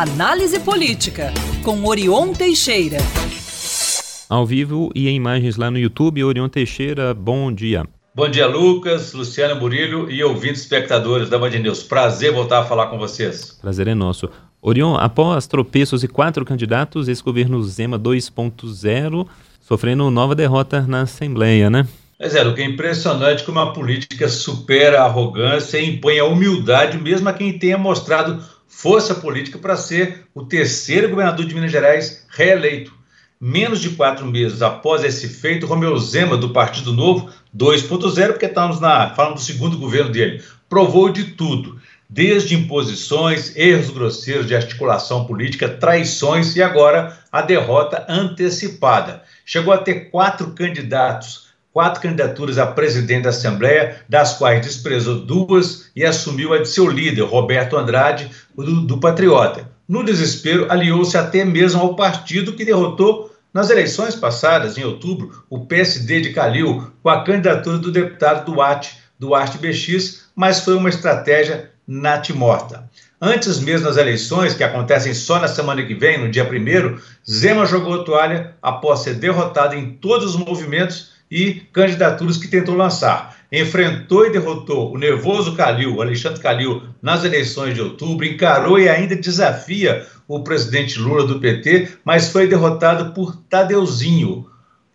Análise Política, com Orion Teixeira. Ao vivo e em imagens lá no YouTube, Orion Teixeira, bom dia. Bom dia, Lucas, Luciano Murilho e ouvintes espectadores da Band News. Prazer voltar a falar com vocês. Prazer é nosso. Orion, após tropeços e quatro candidatos, esse governo Zema 2.0 sofrendo nova derrota na Assembleia, né? Mas é, o que é impressionante como a política supera a arrogância e impõe a humildade mesmo a quem tenha mostrado força política para ser o terceiro governador de Minas Gerais reeleito. Menos de quatro meses após esse feito, Romeu Zema, do Partido Novo, 2.0, porque estamos na, falando do segundo governo dele, provou de tudo, desde imposições, erros grosseiros de articulação política, traições e agora a derrota antecipada. Chegou a ter quatro candidatos quatro candidaturas a presidente da Assembleia, das quais desprezou duas e assumiu a de seu líder, Roberto Andrade, do, do Patriota. No desespero, aliou-se até mesmo ao partido que derrotou nas eleições passadas, em outubro, o PSD de Calil, com a candidatura do deputado Duarte, Duarte BX, mas foi uma estratégia natimorta. Antes mesmo das eleições, que acontecem só na semana que vem, no dia 1 Zema jogou a toalha após ser derrotado em todos os movimentos e candidaturas que tentou lançar. Enfrentou e derrotou o nervoso Calil, Alexandre Calil, nas eleições de outubro, encarou e ainda desafia o presidente Lula do PT, mas foi derrotado por Tadeuzinho,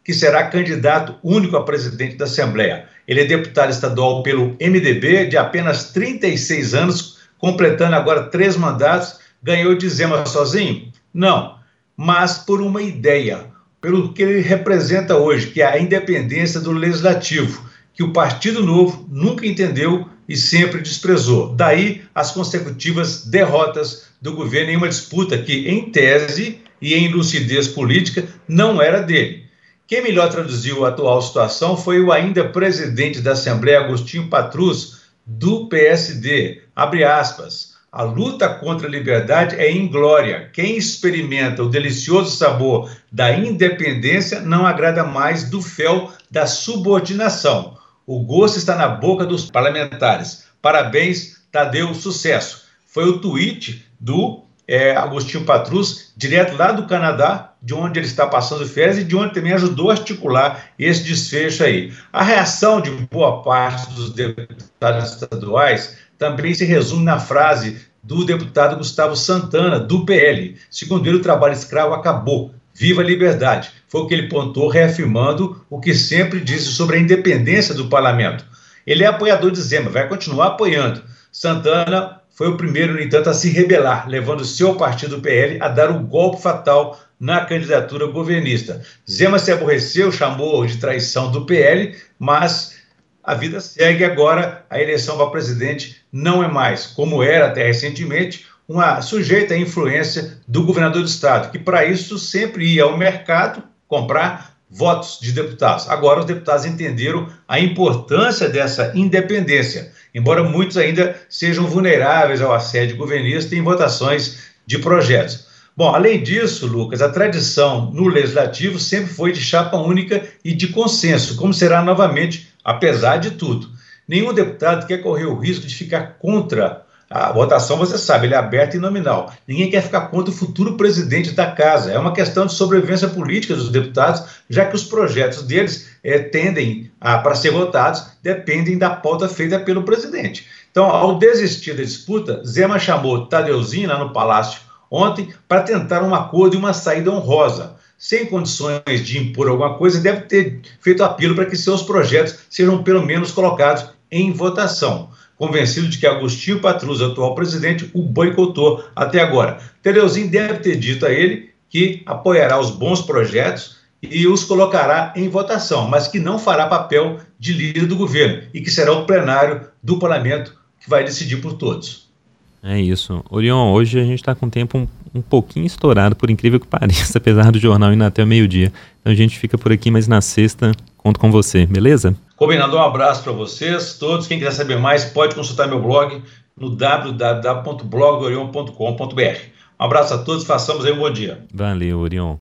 que será candidato único a presidente da Assembleia. Ele é deputado estadual pelo MDB, de apenas 36 anos, completando agora três mandatos. Ganhou de Zema sozinho? Não, mas por uma ideia pelo que ele representa hoje, que é a independência do legislativo, que o Partido Novo nunca entendeu e sempre desprezou. Daí as consecutivas derrotas do governo em uma disputa que, em tese e em lucidez política, não era dele. Quem melhor traduziu a atual situação foi o ainda presidente da Assembleia, Agostinho Patrus, do PSD. Abre aspas. A luta contra a liberdade é inglória. Quem experimenta o delicioso sabor da independência não agrada mais do fel da subordinação. O gosto está na boca dos parlamentares. Parabéns, Tadeu, sucesso. Foi o tweet do é, Agostinho Patrus, direto lá do Canadá, de onde ele está passando férias e de onde também ajudou a articular esse desfecho aí. A reação de boa parte dos deputados estaduais também se resume na frase do deputado Gustavo Santana, do PL. Segundo ele, o trabalho escravo acabou. Viva a liberdade. Foi o que ele pontou, reafirmando o que sempre disse sobre a independência do parlamento. Ele é apoiador de Zema, vai continuar apoiando. Santana foi o primeiro, no entanto, a se rebelar, levando seu partido PL a dar um golpe fatal na candidatura governista. Zema se aborreceu, chamou de traição do PL, mas a vida segue agora. A eleição para presidente não é mais, como era até recentemente, uma sujeita à influência do governador do estado, que para isso sempre ia ao mercado comprar votos de deputados. Agora os deputados entenderam a importância dessa independência, embora muitos ainda sejam vulneráveis ao assédio governista em votações de projetos. Bom, além disso, Lucas, a tradição no legislativo sempre foi de chapa única e de consenso, como será novamente apesar de tudo. Nenhum deputado quer correr o risco de ficar contra a votação, você sabe, é aberto e nominal. Ninguém quer ficar contra o futuro presidente da casa. É uma questão de sobrevivência política dos deputados, já que os projetos deles é, tendem a, para ser votados, dependem da pauta feita pelo presidente. Então, ao desistir da disputa, Zema chamou Tadeuzinho lá no Palácio ontem para tentar um acordo e uma saída honrosa sem condições de impor alguma coisa, deve ter feito apelo para que seus projetos sejam pelo menos colocados em votação. Convencido de que Agostinho Patrus, atual presidente, o boicotou até agora. Tereuzinho deve ter dito a ele que apoiará os bons projetos e os colocará em votação, mas que não fará papel de líder do governo e que será o plenário do parlamento que vai decidir por todos. É isso. Orion, hoje a gente está com o tempo um, um, pouquinho estourado, por incrível que pareça, apesar do jornal ir até o meio-dia. Então a gente fica por aqui, mas na sexta conto com você, beleza? Combinado, um abraço para vocês todos. Quem quiser saber mais, pode consultar meu blog no www.blogorion.com.br. Um abraço a todos, façamos aí um bom dia. Valeu, Orion.